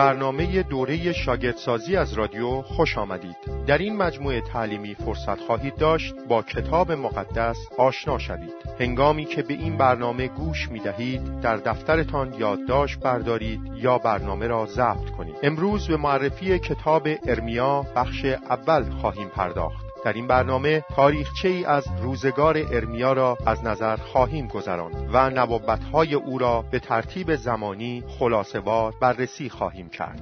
برنامه دوره شاگردسازی از رادیو خوش آمدید. در این مجموعه تعلیمی فرصت خواهید داشت با کتاب مقدس آشنا شوید. هنگامی که به این برنامه گوش می دهید در دفترتان یادداشت بردارید یا برنامه را ضبط کنید. امروز به معرفی کتاب ارمیا بخش اول خواهیم پرداخت. در این برنامه تاریخچه ای از روزگار ارمیا را از نظر خواهیم گذراند و نبوتهای او را به ترتیب زمانی خلاصوار بررسی خواهیم کرد.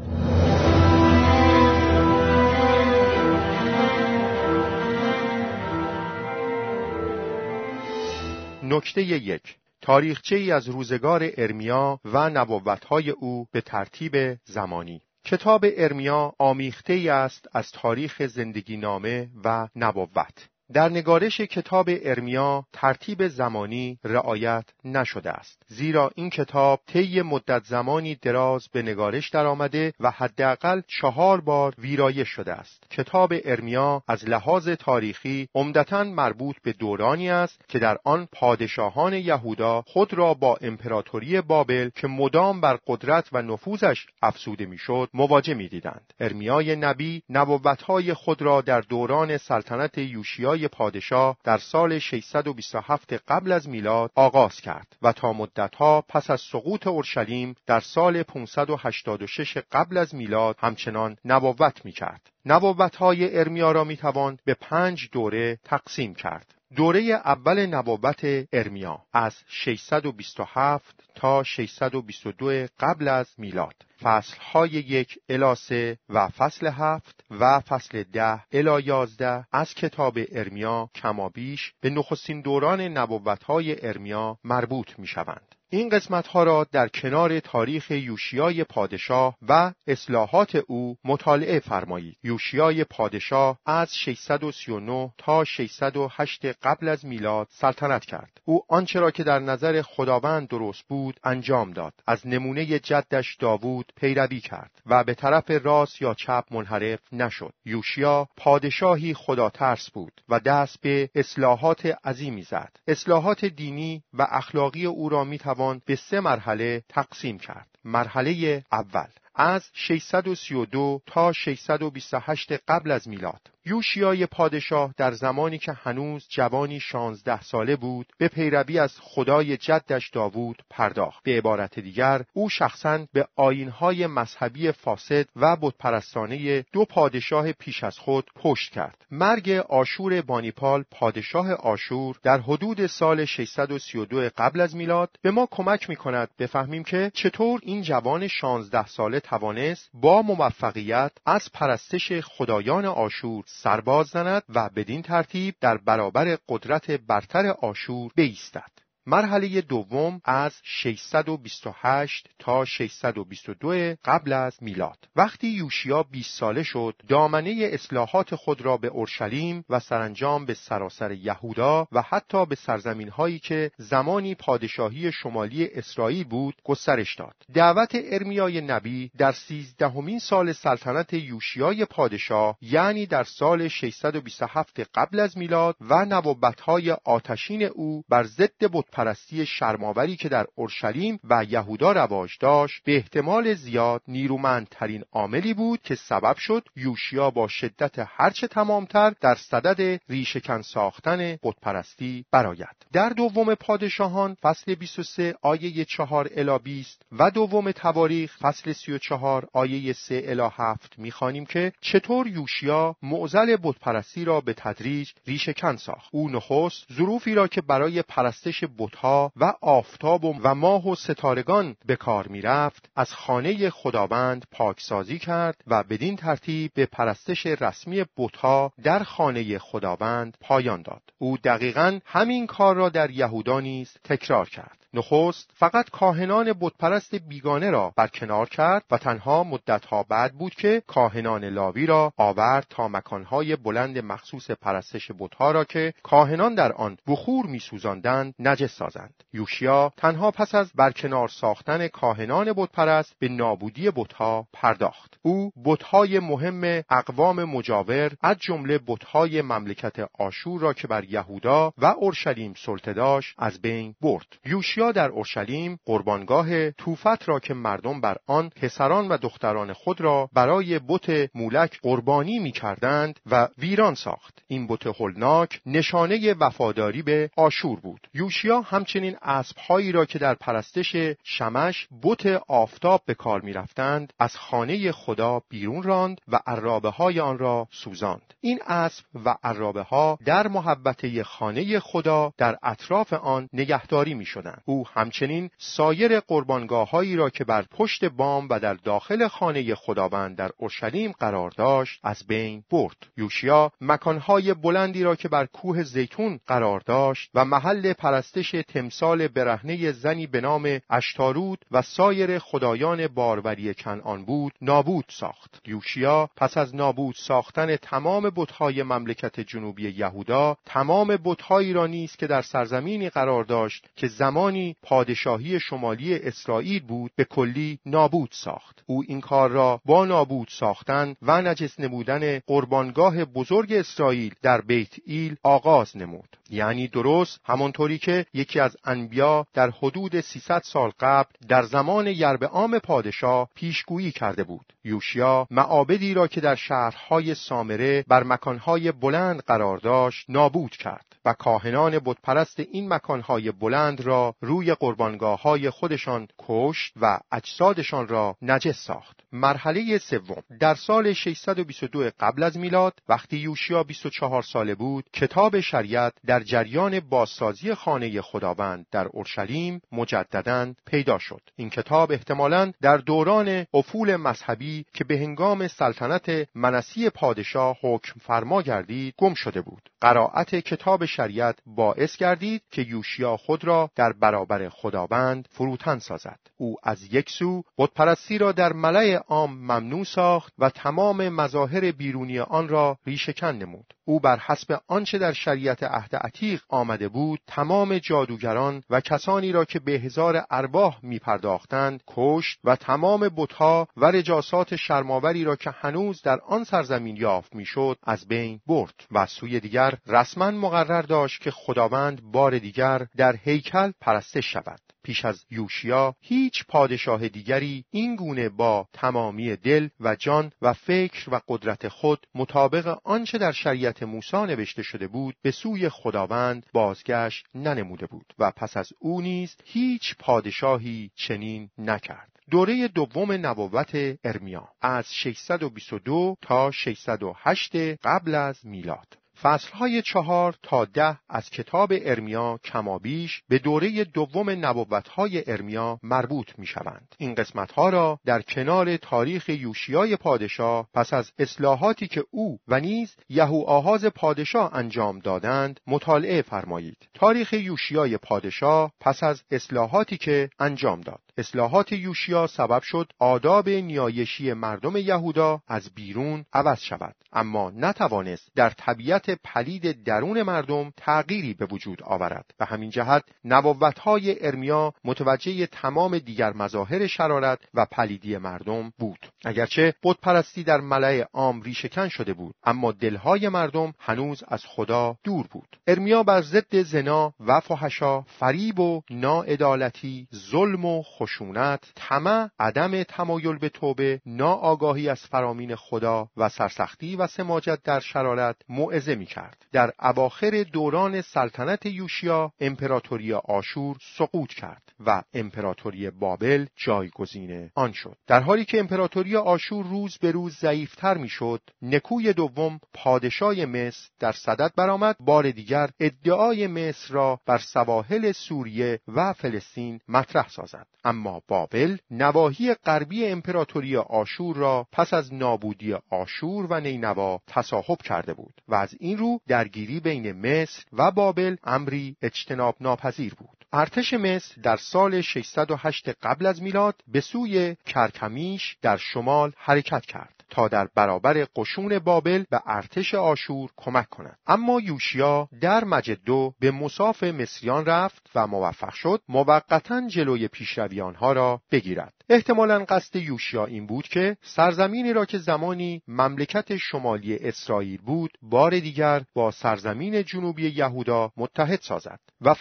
نکته یک تاریخچه ای از روزگار ارمیا و نبوتهای او به ترتیب زمانی کتاب ارمیا آمیخته است از تاریخ زندگی نامه و نبوت. در نگارش کتاب ارمیا ترتیب زمانی رعایت نشده است. زیرا این کتاب طی مدت زمانی دراز به نگارش درآمده و حداقل چهار بار ویرایش شده است. کتاب ارمیا از لحاظ تاریخی عمدتا مربوط به دورانی است که در آن پادشاهان یهودا خود را با امپراتوری بابل که مدام بر قدرت و نفوذش افسوده می‌شد مواجه می‌دیدند. ارمیای نبی نبوتهای خود را در دوران سلطنت یوشیا پادشاه در سال 627 قبل از میلاد آغاز کرد و تا مدتها پس از سقوط اورشلیم در سال 586 قبل از میلاد همچنان نبوت می کرد. نبوت های ارمیا را می توان به پنج دوره تقسیم کرد. دوره اول نبوت ارمیا از 627 تا 622 قبل از میلاد فصل های یک الا سه و فصل هفت و فصل ده الا یازده از کتاب ارمیا کمابیش به نخستین دوران نبوت های ارمیا مربوط می شوند. این قسمت ها را در کنار تاریخ یوشیای پادشاه و اصلاحات او مطالعه فرمایید. یوشیای پادشاه از 639 تا 608 قبل از میلاد سلطنت کرد. او آنچه را که در نظر خداوند درست بود انجام داد. از نمونه جدش داوود پیروی کرد و به طرف راست یا چپ منحرف نشد. یوشیا پادشاهی خدا ترس بود و دست به اصلاحات عظیمی زد. اصلاحات دینی و اخلاقی او را می به سه مرحله تقسیم کرد. مرحله اول از 632 تا 628 قبل از میلاد یوشیای پادشاه در زمانی که هنوز جوانی شانزده ساله بود به پیروی از خدای جدش داوود پرداخت. به عبارت دیگر او شخصا به آینهای مذهبی فاسد و بتپرستانه دو پادشاه پیش از خود پشت کرد. مرگ آشور بانیپال پادشاه آشور در حدود سال 632 قبل از میلاد به ما کمک می کند بفهمیم که چطور این جوان شانزده ساله توانست با موفقیت از پرستش خدایان آشور سرباز زند و بدین ترتیب در برابر قدرت برتر آشور بایستد مرحله دوم از 628 تا 622 قبل از میلاد. وقتی یوشیا 20 ساله شد دامنه اصلاحات خود را به اورشلیم و سرانجام به سراسر یهودا و حتی به سرزمین هایی که زمانی پادشاهی شمالی اسرائیل بود گسترش داد. دعوت ارمیای نبی در سیزدهمین سال سلطنت یوشیای پادشاه یعنی در سال 627 قبل از میلاد و نوبتهای آتشین او بر ضد بت پرستی شرماوری که در اورشلیم و یهودا رواج داشت به احتمال زیاد نیرومندترین عاملی بود که سبب شد یوشیا با شدت هرچه تمامتر در صدد ریشهکن ساختن بتپرستی براید. در دوم پادشاهان فصل 23 آیه 4 الی 20 و دوم تواریخ فصل 34 آیه 3 الی 7 می‌خوانیم که چطور یوشیا معزل بتپرستی را به تدریج ریشهکن ساخت. او نخست ظروفی را که برای پرستش بتها و آفتاب و ماه و ستارگان به کار می رفت از خانه خداوند پاکسازی کرد و بدین ترتیب به پرستش رسمی بتها در خانه خداوند پایان داد. او دقیقا همین کار را در یهودا نیز تکرار کرد. نخست فقط کاهنان بتپرست بیگانه را برکنار کرد و تنها مدتها بعد بود که کاهنان لاوی را آورد تا مکانهای بلند مخصوص پرستش بتها را که کاهنان در آن بخور میسوزاندند نجس سازند. یوشیا تنها پس از برکنار ساختن کاهنان بتپرست به نابودی بتها پرداخت. او بتهای مهم اقوام مجاور از جمله بتهای مملکت آشور را که بر یهودا و اورشلیم سلطه داشت از بین برد. یوشیا یوشیا در اورشلیم قربانگاه توفت را که مردم بر آن پسران و دختران خود را برای بت مولک قربانی می کردند و ویران ساخت. این بت هولناک نشانه وفاداری به آشور بود. یوشیا همچنین اسبهایی را که در پرستش شمش بت آفتاب به کار می رفتند از خانه خدا بیرون راند و عرابه های آن را سوزاند. این اسب و عرابه ها در محبته خانه خدا در اطراف آن نگهداری می شدند. او همچنین سایر قربانگاه هایی را که بر پشت بام و در داخل خانه خداوند در اورشلیم قرار داشت از بین برد. یوشیا مکانهای بلندی را که بر کوه زیتون قرار داشت و محل پرستش تمثال برهنه زنی به نام اشتارود و سایر خدایان باروری کنعان بود نابود ساخت. یوشیا پس از نابود ساختن تمام بتهای مملکت جنوبی یهودا تمام بتهایی را نیز که در سرزمینی قرار داشت که زمانی پادشاهی شمالی اسرائیل بود به کلی نابود ساخت. او این کار را با نابود ساختن و نجس نمودن قربانگاه بزرگ اسرائیل در بیت ایل آغاز نمود. یعنی درست همانطوری که یکی از انبیا در حدود 300 سال قبل در زمان یربعام پادشاه پیشگویی کرده بود. یوشیا معابدی را که در شهرهای سامره بر مکانهای بلند قرار داشت نابود کرد. و کاهنان بتپرست این مکانهای بلند را روی قربانگاه های خودشان کشت و اجسادشان را نجس ساخت. مرحله سوم در سال 622 قبل از میلاد وقتی یوشیا 24 ساله بود کتاب شریعت در جریان بازسازی خانه خداوند در اورشلیم مجددا پیدا شد. این کتاب احتمالا در دوران افول مذهبی که به هنگام سلطنت منسی پادشاه حکم فرما گردید گم شده بود. قرائت کتاب شریعت باعث گردید که یوشیا خود را در برابر خداوند فروتن سازد. او از یک سو بتپرستی را در ملع عام ممنوع ساخت و تمام مظاهر بیرونی آن را ریشهکن نمود. او بر حسب آنچه در شریعت عهد عتیق آمده بود تمام جادوگران و کسانی را که به هزار ارباح می پرداختند کشت و تمام بتها و رجاسات شرماوری را که هنوز در آن سرزمین یافت می‌شد از بین برد و سوی دیگر رسما مقرر داشت که خداوند بار دیگر در هیکل پرستش شود. پیش از یوشیا هیچ پادشاه دیگری این گونه با تمامی دل و جان و فکر و قدرت خود مطابق آنچه در شریعت موسی نوشته شده بود به سوی خداوند بازگشت ننموده بود و پس از او نیز هیچ پادشاهی چنین نکرد. دوره دوم نبوت ارمیا از 622 تا 608 قبل از میلاد. فصلهای چهار تا ده از کتاب ارمیا کمابیش به دوره دوم نبوتهای ارمیا مربوط می شوند. این قسمتها را در کنار تاریخ یوشیای پادشاه پس از اصلاحاتی که او و نیز یهو آهاز پادشاه انجام دادند مطالعه فرمایید. تاریخ یوشیای پادشاه پس از اصلاحاتی که انجام داد. اصلاحات یوشیا سبب شد آداب نیایشی مردم یهودا از بیرون عوض شود اما نتوانست در طبیعت پلید درون مردم تغییری به وجود آورد و همین جهت نبوتهای ارمیا متوجه تمام دیگر مظاهر شرارت و پلیدی مردم بود. اگرچه بتپرستی در ملع عام ریشهکن شده بود اما دلهای مردم هنوز از خدا دور بود. ارمیا بر ضد زنا و فحشا فریب و ناعدالتی ظلم و خشونت طمع عدم تمایل به توبه ناآگاهی از فرامین خدا و سرسختی و سماجت در شرارت موعظه می کرد. در اواخر دوران سلطنت یوشیا امپراتوری آشور سقوط کرد و امپراتوری بابل جایگزین آن شد. در حالی که امپراتوری آشور روز به روز ضعیفتر می‌شد نکوی دوم پادشاه مصر در صدد برآمد. بار دیگر ادعای مصر را بر سواحل سوریه و فلسطین مطرح سازد. اما بابل نواحی غربی امپراتوری آشور را پس از نابودی آشور و نینوا تصاحب کرده بود و از این رو درگیری بین مصر و بابل امری اجتناب ناپذیر بود. ارتش مصر در سال 608 قبل از میلاد به سوی کرکمیش در شمال حرکت کرد. تا در برابر قشون بابل به ارتش آشور کمک کند. اما یوشیا در مجدو به مساف مصریان رفت و موفق شد موقتا جلوی پیشروی آنها را بگیرد. احتمالا قصد یوشیا این بود که سرزمینی را که زمانی مملکت شمالی اسرائیل بود بار دیگر با سرزمین جنوبی یهودا متحد سازد و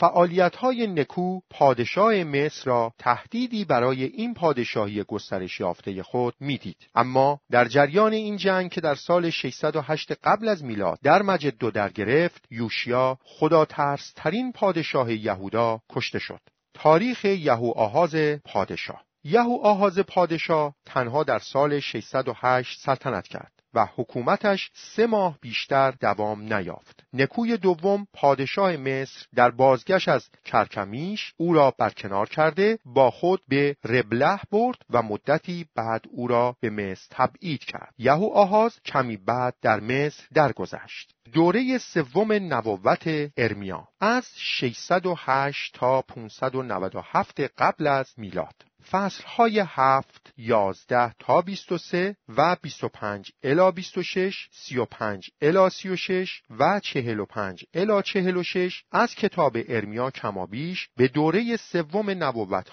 های نکو پادشاه مصر را تهدیدی برای این پادشاهی گسترش یافته خود می‌دید. اما در جریان این جنگ که در سال 608 قبل از میلاد در مجدو در گرفت یوشیا خدا ترس ترین پادشاه یهودا کشته شد. تاریخ یهو آهاز پادشاه. یهو آهاز پادشاه تنها در سال 608 سلطنت کرد. و حکومتش سه ماه بیشتر دوام نیافت. نکوی دوم پادشاه مصر در بازگشت از کرکمیش او را برکنار کرده با خود به ربله برد و مدتی بعد او را به مصر تبعید کرد. یهو آهاز کمی بعد در مصر درگذشت. دوره سوم نبوت ارمیا از 608 تا 597 قبل از میلاد های هفت، یازده تا بیست و سه و بیست و پنج الا و شش، سی و از کتاب ارمیا کمابیش به دوره سوم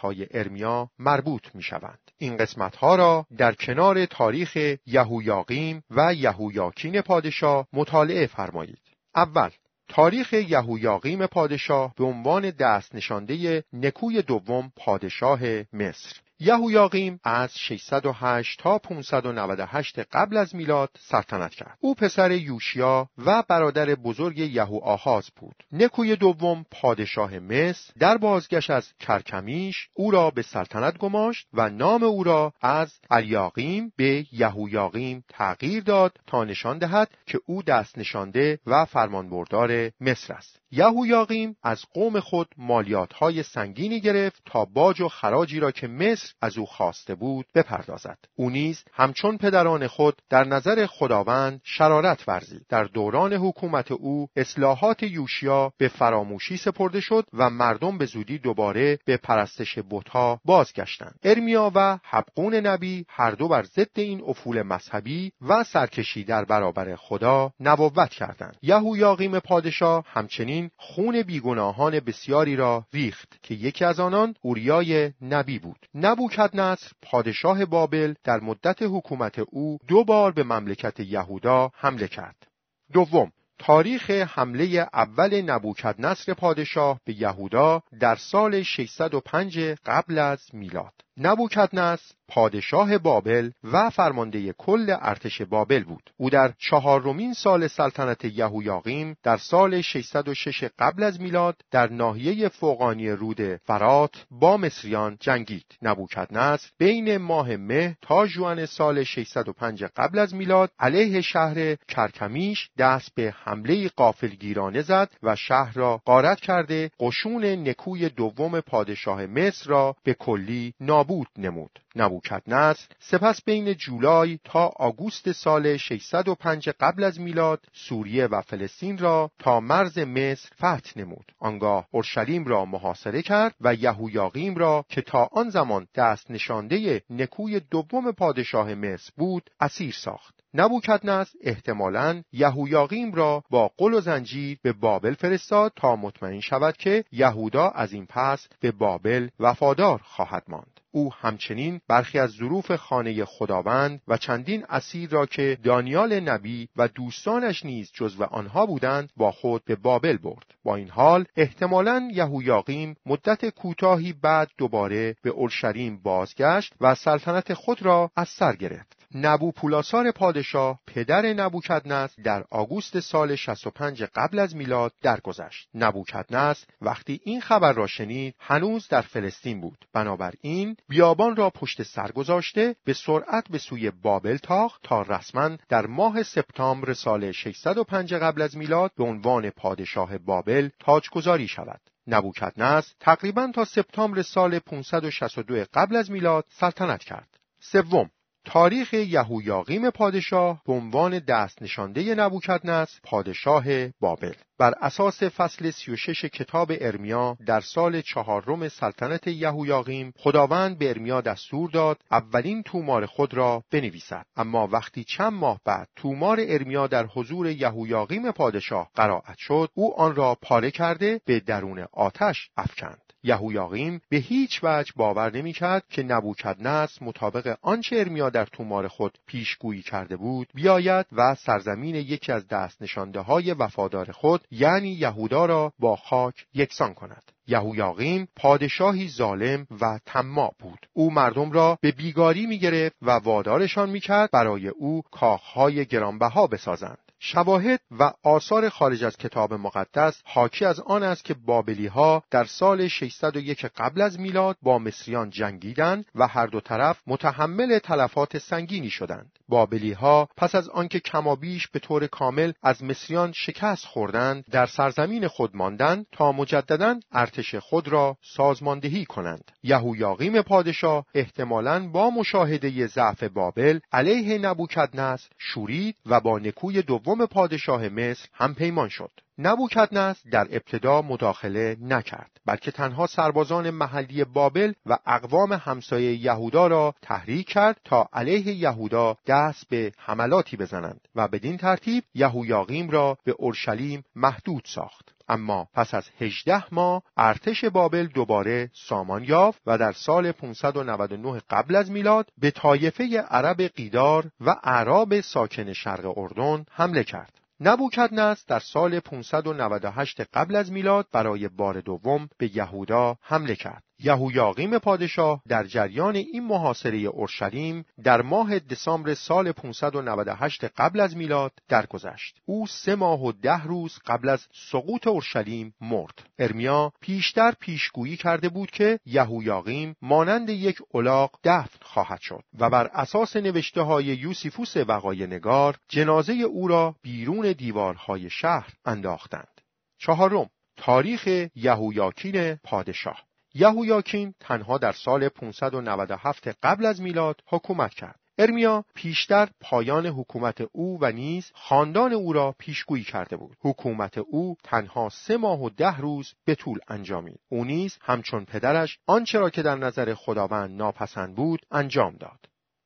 های ارمیا مربوط می شوند. این قسمت ها را در کنار تاریخ یهویاقیم و یهویاکین پادشاه مطالعه فرمایید. اول تاریخ یهویاقیم پادشاه به عنوان دست نشانده نکوی دوم پادشاه مصر. یهویاقیم از 608 تا 598 قبل از میلاد سلطنت کرد. او پسر یوشیا و برادر بزرگ یهو آهاز بود. نکوی دوم پادشاه مصر در بازگشت از کرکمیش او را به سلطنت گماشت و نام او را از الیاقیم به یهویاقیم تغییر داد تا نشان دهد که او دست نشانده و فرمانبردار مصر است. یهویاقیم از قوم خود مالیات های سنگینی گرفت تا باج و خراجی را که مصر از او خواسته بود بپردازد. او نیز همچون پدران خود در نظر خداوند شرارت ورزید. در دوران حکومت او اصلاحات یوشیا به فراموشی سپرده شد و مردم به زودی دوباره به پرستش بتها بازگشتند. ارمیا و حبقون نبی هر دو بر ضد این افول مذهبی و سرکشی در برابر خدا نبوت کردند. یهویاقیم پادشاه همچنین خون بیگناهان بسیاری را ریخت که یکی از آنان اوریای نبی بود نبوکدنصر پادشاه بابل در مدت حکومت او دو بار به مملکت یهودا حمله کرد. دوم تاریخ حمله اول نبوکدنصر پادشاه به یهودا در سال 605 قبل از میلاد نبوکدنصر پادشاه بابل و فرمانده کل ارتش بابل بود. او در چهارمین سال سلطنت یهویاقیم در سال 606 قبل از میلاد در ناحیه فوقانی رود فرات با مصریان جنگید. نبوکدنصر بین ماه مه تا جوان سال 605 قبل از میلاد علیه شهر کرکمیش دست به حمله قافلگیرانه زد و شهر را غارت کرده. قشون نکوی دوم پادشاه مصر را به کلی نابود نمود. نبوکدنصر سپس بین جولای تا آگوست سال 605 قبل از میلاد سوریه و فلسطین را تا مرز مصر فتح نمود. آنگاه اورشلیم را محاصره کرد و یهویاقیم را که تا آن زمان دست نشانده نکوی دوم پادشاه مصر بود اسیر ساخت. نبوکدنصر احتمالا یهویاقیم را با قل و زنجیر به بابل فرستاد تا مطمئن شود که یهودا از این پس به بابل وفادار خواهد ماند. او همچنین برخی از ظروف خانه خداوند و چندین اسیر را که دانیال نبی و دوستانش نیز جزو آنها بودند با خود به بابل برد. با این حال احتمالا یهویاقیم مدت کوتاهی بعد دوباره به اورشلیم بازگشت و سلطنت خود را از سر گرفت. نبوپولاسار پادشاه پدر نبوکدنس در آگوست سال 65 قبل از میلاد درگذشت. نبوکدنس وقتی این خبر را شنید هنوز در فلسطین بود. بنابراین بیابان را پشت سر گذاشته به سرعت به سوی بابل تاخت تا رسما در ماه سپتامبر سال 605 قبل از میلاد به عنوان پادشاه بابل تاجگذاری شود. نبوکدنس تقریبا تا سپتامبر سال 562 قبل از میلاد سلطنت کرد. سوم تاریخ یهویاقیم پادشاه به عنوان دست نشانده نبوکدنصر پادشاه بابل. بر اساس فصل 36 کتاب ارمیا در سال چهارم سلطنت یهویاقیم خداوند به ارمیا دستور داد اولین تومار خود را بنویسد. اما وقتی چند ماه بعد تومار ارمیا در حضور یهویاقیم پادشاه قرائت شد او آن را پاره کرده به درون آتش افکند. یهویاقیم به هیچ وجه باور نمی‌کرد که نبوکدنصر مطابق آنچه ارمیا در تومار خود پیشگویی کرده بود بیاید و سرزمین یکی از دست نشانده های وفادار خود یعنی یهودا را با خاک یکسان کند. یهویاقیم پادشاهی ظالم و طماع بود. او مردم را به بیگاری می و وادارشان می‌کرد برای او کاخهای گرانبها بسازند. شواهد و آثار خارج از کتاب مقدس حاکی از آن است که بابلی ها در سال 601 قبل از میلاد با مصریان جنگیدند و هر دو طرف متحمل تلفات سنگینی شدند. بابلی ها پس از آنکه کمابیش به طور کامل از مصریان شکست خوردند در سرزمین خود ماندند تا مجددا ارتش خود را سازماندهی کنند. یهویاقیم پادشاه احتمالاً با مشاهده ضعف بابل علیه نبوکدنصر شورید و با نکوی دوم پادشاه مصر هم پیمان شد. نبوکدنصر در ابتدا مداخله نکرد بلکه تنها سربازان محلی بابل و اقوام همسایه یهودا را تحریک کرد تا علیه یهودا دست به حملاتی بزنند و بدین ترتیب یهویاقیم را به اورشلیم محدود ساخت اما پس از 18 ماه ارتش بابل دوباره سامان یافت و در سال 599 قبل از میلاد به طایفه عرب قیدار و عرب ساکن شرق اردن حمله کرد. نبوکدنصر در سال 598 قبل از میلاد برای بار دوم به یهودا حمله کرد. یهویاقیم پادشاه در جریان این محاصره اورشلیم در ماه دسامبر سال 598 قبل از میلاد درگذشت. او سه ماه و ده روز قبل از سقوط اورشلیم مرد. ارمیا پیشتر پیشگویی کرده بود که یهویاقیم مانند یک الاغ دفن خواهد شد و بر اساس نوشته های یوسیفوس وقای نگار جنازه او را بیرون دیوارهای شهر انداختند. چهارم تاریخ یهویاکین پادشاه یهویاکین تنها در سال 597 قبل از میلاد حکومت کرد. ارمیا پیشتر پایان حکومت او و نیز خاندان او را پیشگویی کرده بود. حکومت او تنها سه ماه و ده روز به طول انجامید. او نیز همچون پدرش آنچه را که در نظر خداوند ناپسند بود انجام داد.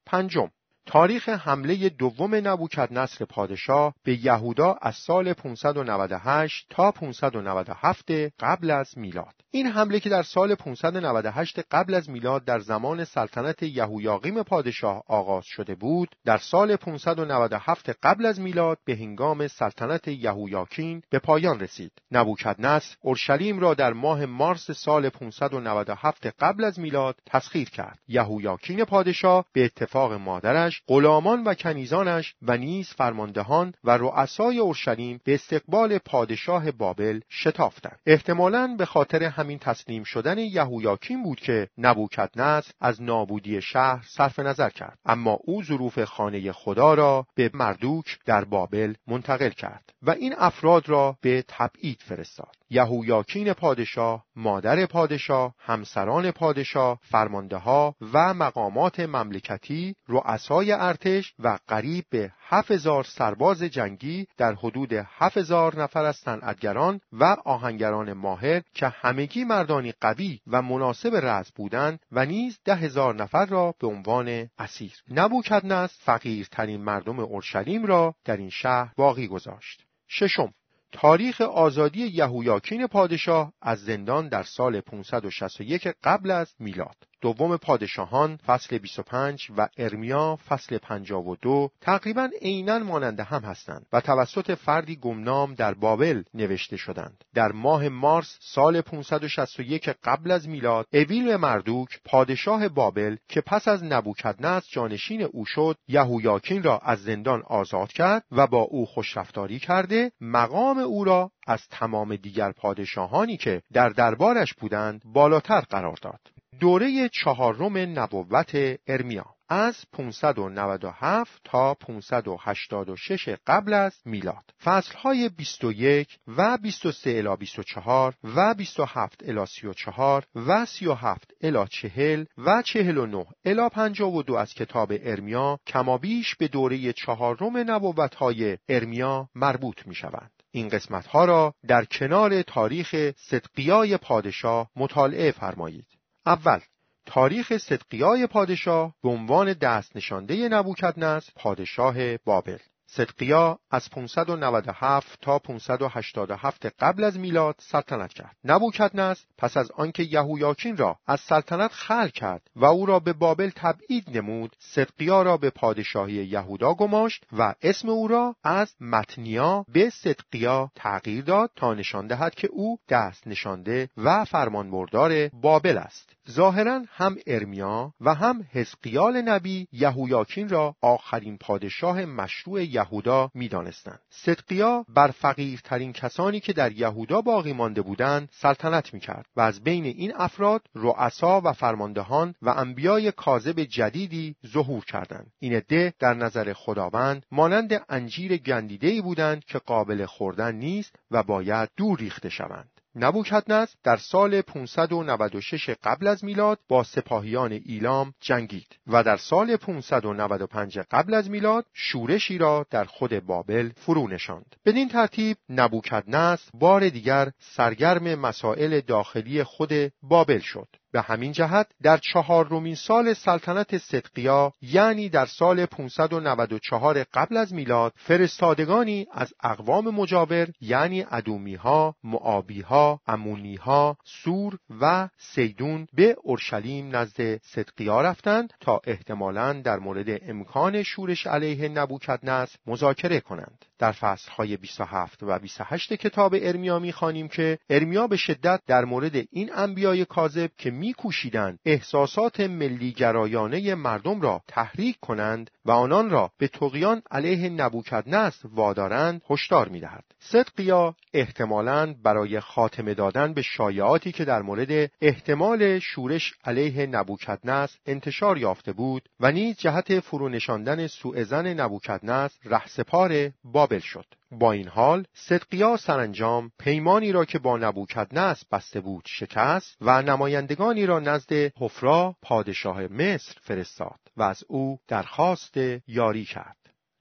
پنجم تاریخ حمله دوم نبوکدنصر پادشاه به یهودا از سال 598 تا 597 قبل از میلاد. این حمله که در سال 598 قبل از میلاد در زمان سلطنت یهویاقیم پادشاه آغاز شده بود در سال 597 قبل از میلاد به هنگام سلطنت یهویاکین به پایان رسید. نبوکدنصر اورشلیم را در ماه مارس سال 597 قبل از میلاد تسخیر کرد. یهویاکین پادشاه به اتفاق مادرش غلامان و کنیزانش و نیز فرماندهان و رؤسای اورشلیم به استقبال پادشاه بابل شتافتند. احتمالا به خاطر همین تسلیم شدن یهویاکین بود که نبوکدنصر از نابودی شهر صرف نظر کرد. اما او ظروف خانه خدا را به مردوک در بابل منتقل کرد و این افراد را به تبعید فرستاد. یهویاکین پادشاه، مادر پادشاه، همسران پادشاه، فرمانده ها و مقامات مملکتی، رؤسای ارتش و قریب به 7000 سرباز جنگی در حدود 7000 نفر از صنعتگران و آهنگران ماهر که همگی مردانی قوی و مناسب رأس بودند و نیز ده هزار نفر را به عنوان اسیر. نبوکدنصر فقیرترین مردم اورشلیم را در این شهر باقی گذاشت. ششم تاریخ آزادی یهویاکین پادشاه از زندان در سال 561 قبل از میلاد. دوم پادشاهان فصل 25 و ارمیا فصل 52 تقریبا عینا ماننده هم هستند و توسط فردی گمنام در بابل نوشته شدند. در ماه مارس سال 561 قبل از میلاد اویل مردوک پادشاه بابل که پس از نبوکدنصر جانشین او شد یهویاکین را از زندان آزاد کرد و با او خوشرفتاری کرده مقام او را از تمام دیگر پادشاهانی که در دربارش بودند بالاتر قرار داد. دوره چهارم نبوت ارمیا از 597 تا 586 قبل از میلاد فصلهای 21 و 23 الی 24 و 27 الی 34 و 37 الی 40 و 49 الی 52 از کتاب ارمیا کمابیش به دوره چهارم نبوتهای ارمیا مربوط می شوند. این قسمت ها را در کنار تاریخ صدقیای پادشاه مطالعه فرمایید. اول تاریخ صدقیای پادشاه به عنوان دست نشانده نبوکدنصر پادشاه بابل صدقیا از 597 تا 587 قبل از میلاد سلطنت کرد. نبوکدنصر پس از آنکه یهویاکین را از سلطنت خل کرد و او را به بابل تبعید نمود، صدقیا را به پادشاهی یهودا گماشت و اسم او را از متنیا به صدقیا تغییر داد تا نشان دهد که او دست نشانده و فرمانبردار بابل است. ظاهرا هم ارمیا و هم حزقیال نبی یهویاکین را آخرین پادشاه مشروع یهودا می‌دانستند. صدقیا بر فقیرترین کسانی که در یهودا باقی مانده بودند سلطنت می‌کرد و از بین این افراد رؤسا و فرماندهان و انبیای کاذب جدیدی ظهور کردند. این عده در نظر خداوند مانند انجیر گندیده بودند که قابل خوردن نیست و باید دور ریخته شوند. نبوکدنصر در سال 596 قبل از میلاد با سپاهیان ایلام جنگید و در سال 595 قبل از میلاد شورشی را در خود بابل فرو نشاند. بدین ترتیب نبوکدنصر بار دیگر سرگرم مسائل داخلی خود بابل شد. به همین جهت در چهارمین سال سلطنت صدقیا یعنی در سال 594 قبل از میلاد فرستادگانی از اقوام مجاور یعنی ادومیها، معابیها، امونیها، سور و سیدون به اورشلیم نزد صدقیا رفتند تا احتمالا در مورد امکان شورش علیه نبوکدنصر مذاکره کنند. در فصلهای 27 و 28 کتاب ارمیا می‌خوانیم که ارمیا به شدت در مورد این انبیای کاذب که میکوشیدند احساسات ملی گرایانه مردم را تحریک کنند و آنان را به تقیان علیه نبوکدنصر وادارند هشدار می‌دهد. صدقیا احتمالاً برای خاتمه دادن به شایعاتی که در مورد احتمال شورش علیه نبوکدنصر انتشار یافته بود و نیز جهت فرونشاندن سوء نبوکدنصر رهسپار بابل شد. با این حال صدقیا سرانجام پیمانی را که با نبوکدنصر بسته بود شکست و نمایندگانی را نزد حفرا پادشاه مصر فرستاد و از او درخواست یاری کرد.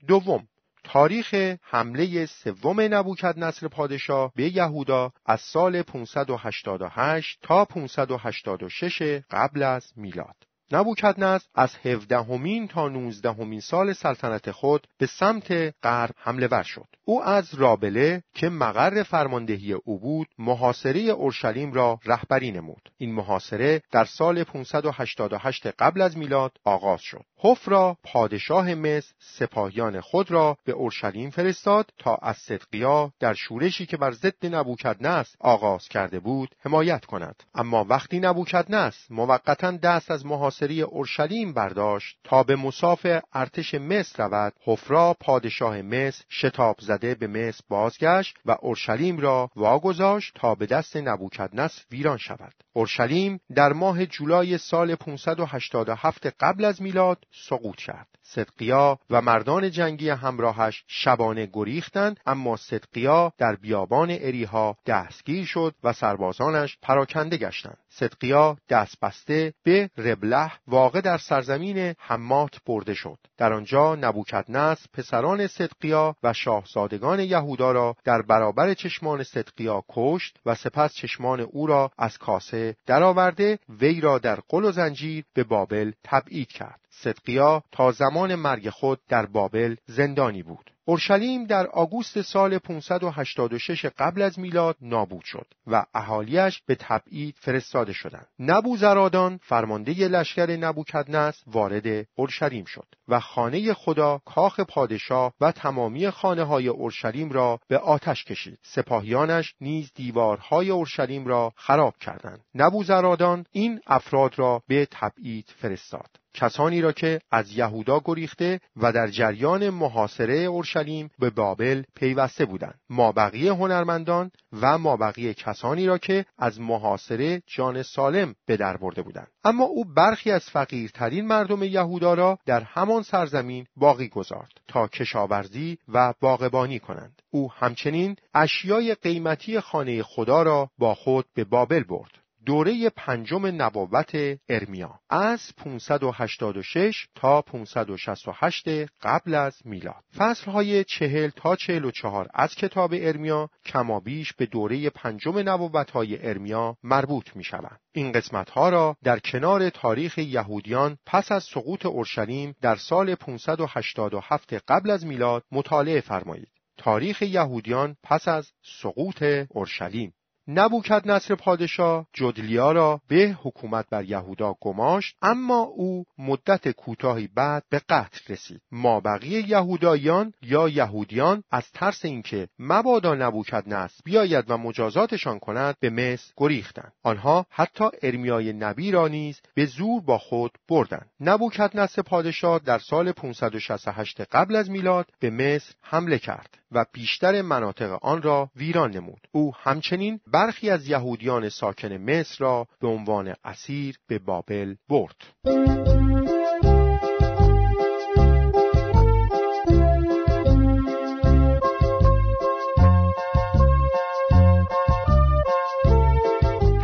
دوم تاریخ حمله سوم نبوکدنصر پادشاه به یهودا از سال 588 تا 586 قبل از میلاد. نبوکدنصر از هفدهمین تا نوزدهمین سال سلطنت خود به سمت غرب حمله ور شد. او از رابله که مقر فرماندهی او بود محاصره اورشلیم را رهبری نمود. این محاصره در سال 588 قبل از میلاد آغاز شد. حفرا پادشاه مصر سپاهیان خود را به اورشلیم فرستاد تا از صدقیا در شورشی که بر ضد نبوکدنصر آغاز کرده بود حمایت کند. اما وقتی نبوکدنصر موقتا دست از محاصره اورشلیم برداشت تا به مساف ارتش مصر رود حفرا پادشاه مصر شتاب زده به مصر بازگشت و اورشلیم را واگذاشت تا به دست نبوکدنصر ویران شود. اورشلیم در ماه جولای سال 587 قبل از میلاد سقوط کرد. صدقیا و مردان جنگی همراهش شبانه گریختند اما صدقیا در بیابان اریها دستگیر شد و سربازانش پراکنده گشتند. صدقیا دست بسته به ربله واقع در سرزمین حمات برده شد. در آنجا نبوکدنصر پسران صدقیا و شاهزادگان یهودا را در برابر چشمان صدقیا کشت و سپس چشمان او را از کاسه درآورده وی را در قل و زنجیر به بابل تبعید کرد. صدقیا تا زمان مرگ خود در بابل زندانی بود. اورشلیم در آگوست سال 586 قبل از میلاد نابود شد و اهالیش به تبعید فرستاده شدند. نبوزرادان فرمانده لشکر نبوکدنس وارد اورشلیم شد و خانه خدا کاخ پادشاه و تمامی خانه های اورشلیم را به آتش کشید. سپاهیانش نیز دیوارهای اورشلیم را خراب کردند. نبوزرادان این افراد را به تبعید فرستاد. کسانی را که از یهودا گریخته و در جریان محاصره اورشلیم به بابل پیوسته بودند. مابقی هنرمندان و مابقی کسانی را که از محاصره جان سالم به در برده بودند. اما او برخی از فقیرترین مردم یهودا را در همان سرزمین باقی گذارد تا کشاورزی و باغبانی کنند. او همچنین اشیای قیمتی خانه خدا را با خود به بابل برد. دوره پنجم نبوت ارمیا از 586 تا 568 قبل از میلاد فصلهای چهل تا چهل و چهار از کتاب ارمیا کمابیش به دوره پنجم نبوت های ارمیا مربوط می شوند. این قسمت ها را در کنار تاریخ یهودیان پس از سقوط اورشلیم در سال 587 قبل از میلاد مطالعه فرمایید. تاریخ یهودیان پس از سقوط اورشلیم نبوکد نصر پادشاه جدلیا را به حکومت بر یهودا گماشت اما او مدت کوتاهی بعد به قتل رسید. مابقی یهودایان یا یهودیان از ترس اینکه مبادا نبوکد نصر بیاید و مجازاتشان کند به مصر گریختند. آنها حتی ارمیای نبی را نیز به زور با خود بردند. نبوکد نصر پادشاه در سال 568 قبل از میلاد به مصر حمله کرد و بیشتر مناطق آن را ویران نمود. او همچنین برخی از یهودیان ساکن مصر را به عنوان اسیر به بابل برد.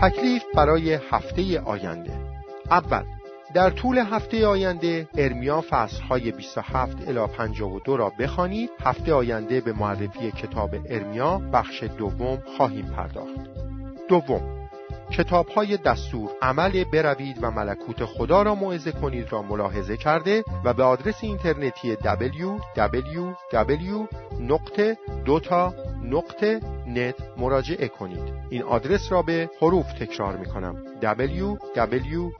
تکلیف برای هفته آینده. اول در طول هفته آینده ارمیا فصلهای 27 الی 52 را بخوانید هفته آینده به معرفی کتاب ارمیا بخش دوم خواهیم پرداخت دوم کتاب های دستور عمل بروید و ملکوت خدا را موعظه کنید را ملاحظه کرده و به آدرس اینترنتی www. نت مراجعه کنید. این آدرس را به حروف تکرار می کنم www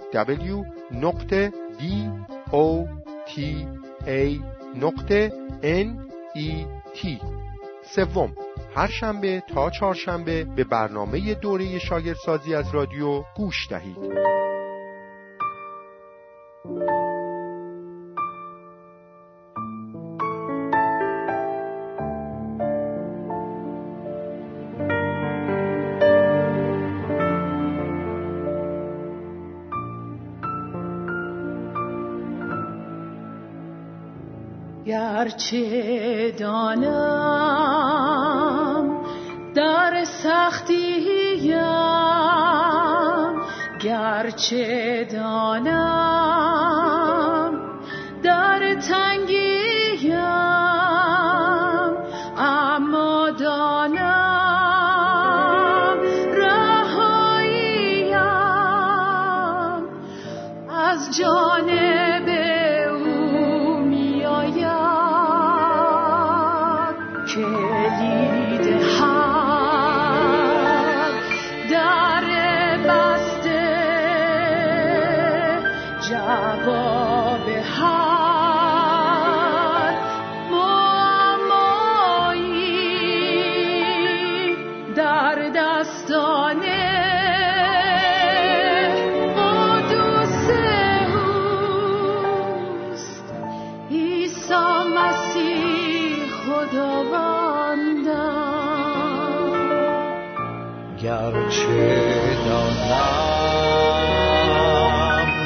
نقطه d o t a نقطه n e سوم هر شنبه تا چهارشنبه به برنامه دوره شاگردسازی از رادیو گوش دهید. گرچه دانم در سختیم گرچه دانم گرچه دانم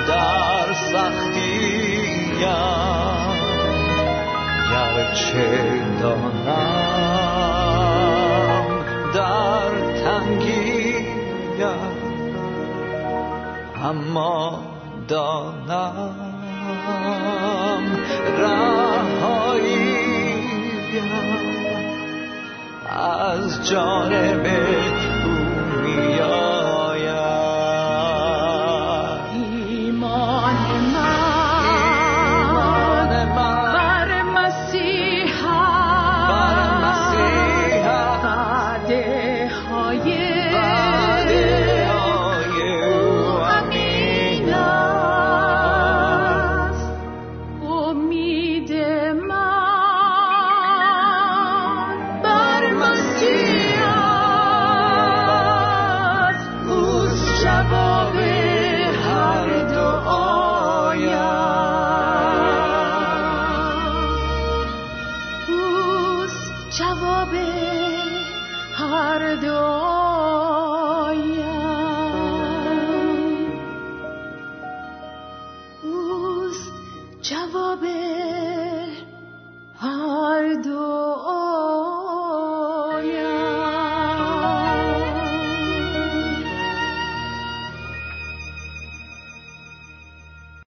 در سختیم گرچه دانم در تنگیم اما دانم رهاییم از جانب your